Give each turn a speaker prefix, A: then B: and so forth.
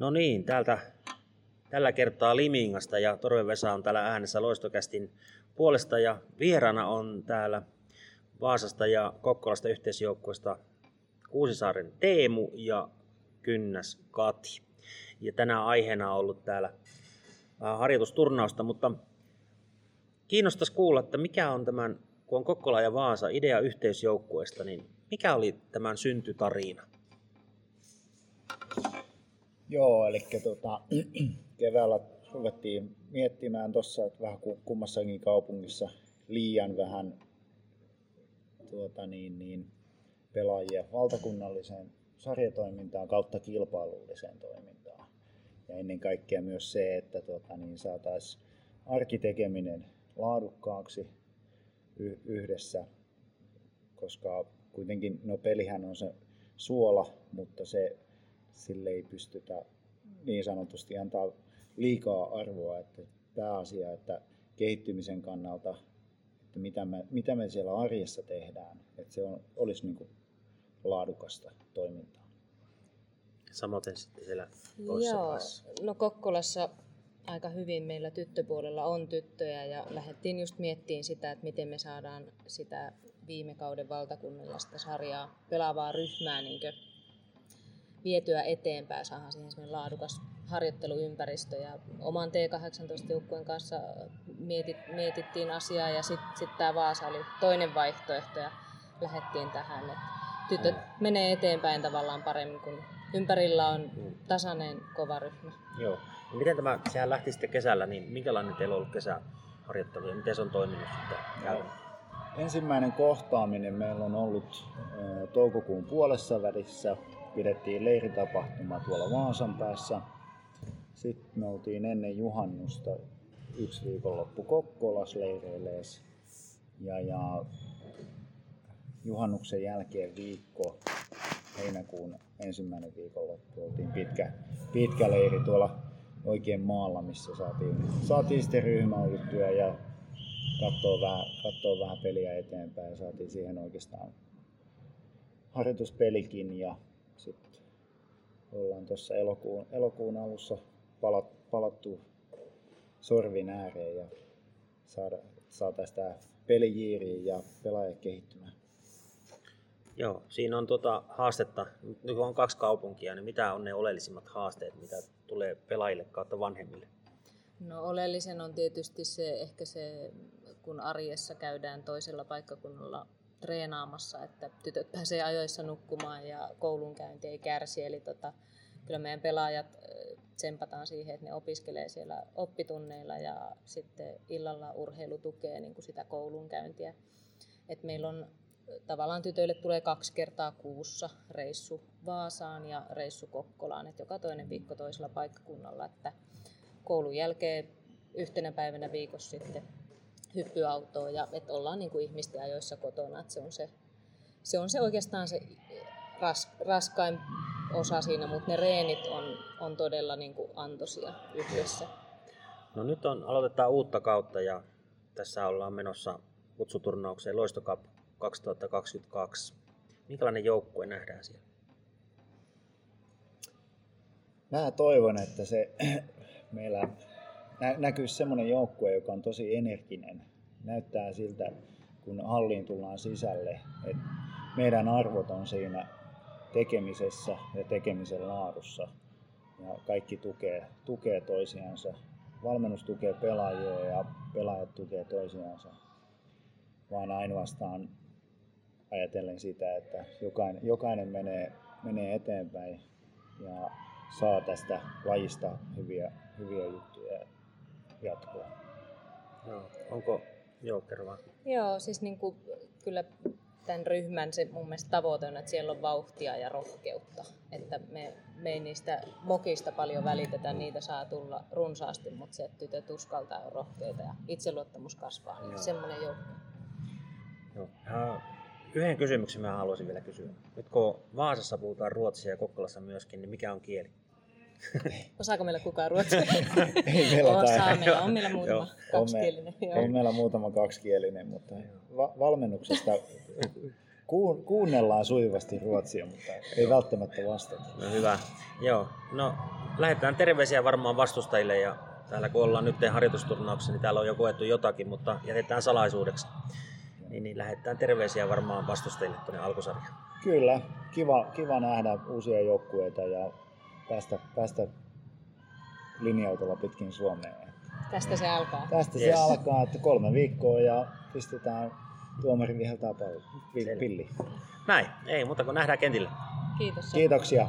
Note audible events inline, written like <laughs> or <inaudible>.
A: No niin, täältä tällä kertaa Limingasta ja Torve Vesa on täällä äänessä Loistokästin puolesta ja vieraana on täällä Vaasasta ja Kokkolasta yhteisjoukkueesta Kuusisaaren Teemu ja Kynnäs Kati. Ja tänään aiheena on ollut täällä harjoitusturnausta, mutta kiinnostaisi kuulla, että mikä on tämän, kun on Kokkola ja Vaasa idea yhteisjoukkueesta, niin mikä oli tämän syntytarina?
B: Joo, eli tota, <clears throat> keväällä ruvettiin miettimään tuossa, että vähän kummassakin kaupungissa liian vähän tuota, niin, niin, pelaajia valtakunnalliseen sarjatoimintaan kautta kilpailulliseen toimintaan. Ja ennen kaikkea myös se, että tuota, niin saataisiin arkitekeminen laadukkaaksi yhdessä, koska kuitenkin no pelihän on se suola, mutta se sille ei pystytä niin sanotusti antaa liikaa arvoa, että pääasia, että kehittymisen kannalta, että mitä me, mitä me siellä arjessa tehdään, että se on, olisi niin kuin laadukasta toimintaa.
A: Samoin sitten siellä toisessa
C: Joo, no Kokkolassa aika hyvin meillä tyttöpuolella on tyttöjä ja lähdettiin just miettimään sitä, että miten me saadaan sitä viime kauden valtakunnallista sarjaa pelaavaa ryhmää niin vietyä eteenpäin, saadaan siihen semmoinen laadukas harjoitteluympäristö. Ja oman T18-joukkueen kanssa mietit, mietittiin asiaa ja sitten sit tämä Vaasa oli toinen vaihtoehto ja lähdettiin tähän. Et tytöt menee eteenpäin tavallaan paremmin, kun ympärillä on tasainen kova ryhmä.
A: Joo. Ja miten tämä, sehän lähti sitten kesällä, niin minkälainen teillä on ollut kesäharjoittelu ja miten se on toiminut sitten no,
B: Ensimmäinen kohtaaminen meillä on ollut toukokuun puolessa välissä pidettiin leiritapahtuma tuolla Vaasan päässä. Sitten me oltiin ennen juhannusta yksi viikonloppu Kokkolas leireilees. Ja, ja juhannuksen jälkeen viikko, heinäkuun ensimmäinen viikonloppu, oltiin pitkä, pitkä leiri tuolla oikein maalla, missä saatiin, saatiin sitten ryhmäytyä ja katsoa vähän, katsoa vähän peliä eteenpäin ja saatiin siihen oikeastaan harjoituspelikin ja sitten ollaan tuossa elokuun, elokuun alussa palat, palattu sorvin ääreen ja saada, saataisiin tämä peli jiiriin ja pelaajat kehittymään.
A: Joo, siinä on tuota haastetta. Nyt on kaksi kaupunkia, niin mitä on ne oleellisimmat haasteet, mitä tulee pelaajille kautta vanhemmille?
C: No oleellisen on tietysti se, ehkä se, kun arjessa käydään toisella paikkakunnalla treenaamassa, että tytöt pääsee ajoissa nukkumaan ja koulunkäynti ei kärsi. Eli tota, kyllä meidän pelaajat tsempataan siihen, että ne opiskelee siellä oppitunneilla ja sitten illalla urheilu tukee niin kuin sitä koulunkäyntiä. Et meillä on tavallaan tytöille tulee kaksi kertaa kuussa reissu Vaasaan ja reissu Kokkolaan, että joka toinen viikko toisella paikkakunnalla, että koulun jälkeen yhtenä päivänä viikossa sitten hyppyautoon ja että ollaan niin kuin ihmisten ajoissa kotona. Että se, on se, se on se oikeastaan se ras, raskain osa siinä, mutta ne reenit on, on todella niin kuin antoisia yhdessä.
A: No nyt on, aloitetaan uutta kautta ja tässä ollaan menossa kutsuturnaukseen Loistokap 2022. Minkälainen joukkue nähdään siellä?
B: Mä toivon, että se <clears throat> meillä nä- näkyisi semmoinen joukkue, joka on tosi energinen. Näyttää siltä, kun halliin tullaan sisälle, että meidän arvot on siinä tekemisessä ja tekemisen laadussa. Ja kaikki tukee, tukee toisiansa. Valmennus tukee pelaajia ja pelaajat tukee toisiansa. Vaan ainoastaan ajatellen sitä, että jokainen, jokainen menee, menee eteenpäin ja saa tästä lajista hyviä, hyviä juttuja jatkoa.
A: Joo. Onko, joo, kerro vaan.
C: Joo, siis niin kuin, kyllä tämän ryhmän se mun mielestä tavoite on, että siellä on vauhtia ja rohkeutta. Että me, me ei niistä mokista paljon välitetä, niitä saa tulla runsaasti, mutta se, että tytöt uskaltaa on rohkeita ja itseluottamus kasvaa, niin Joo. semmoinen joukko.
A: Joo. Yhden kysymyksen mä haluaisin vielä kysyä. Nyt kun Vaasassa puhutaan ruotsia ja Kokkolassa myöskin, niin mikä on kieli? <laughs>
C: Osaako meillä kukaan ruotsia? <laughs>
B: Ei meillä
C: Osaa, meillä on meillä muutama kaksikielinen.
B: On, me, on meillä muutama kaksikielinen, mutta va- valmennuksesta Kuun, kuunnellaan sujuvasti ruotsia, mutta ei välttämättä vastata.
A: No hyvä. Joo. No lähetään terveisiä varmaan vastustajille ja täällä kun ollaan nyt harjoitusturnauksessa, niin täällä on jo koettu jotakin, mutta jätetään salaisuudeksi. Niin, niin lähetään terveisiä varmaan vastustajille tuonne alkusarjaan.
B: Kyllä, kiva, kiva nähdä uusia joukkueita ja päästä, päästä linja-autolla pitkin Suomeen.
C: Tästä se alkaa.
B: Tästä yes. se alkaa, että kolme viikkoa ja pistetään tuomarin viheltää pilli.
A: Näin, ei muuta kuin nähdään kentillä.
C: Kiitos.
B: Kiitoksia.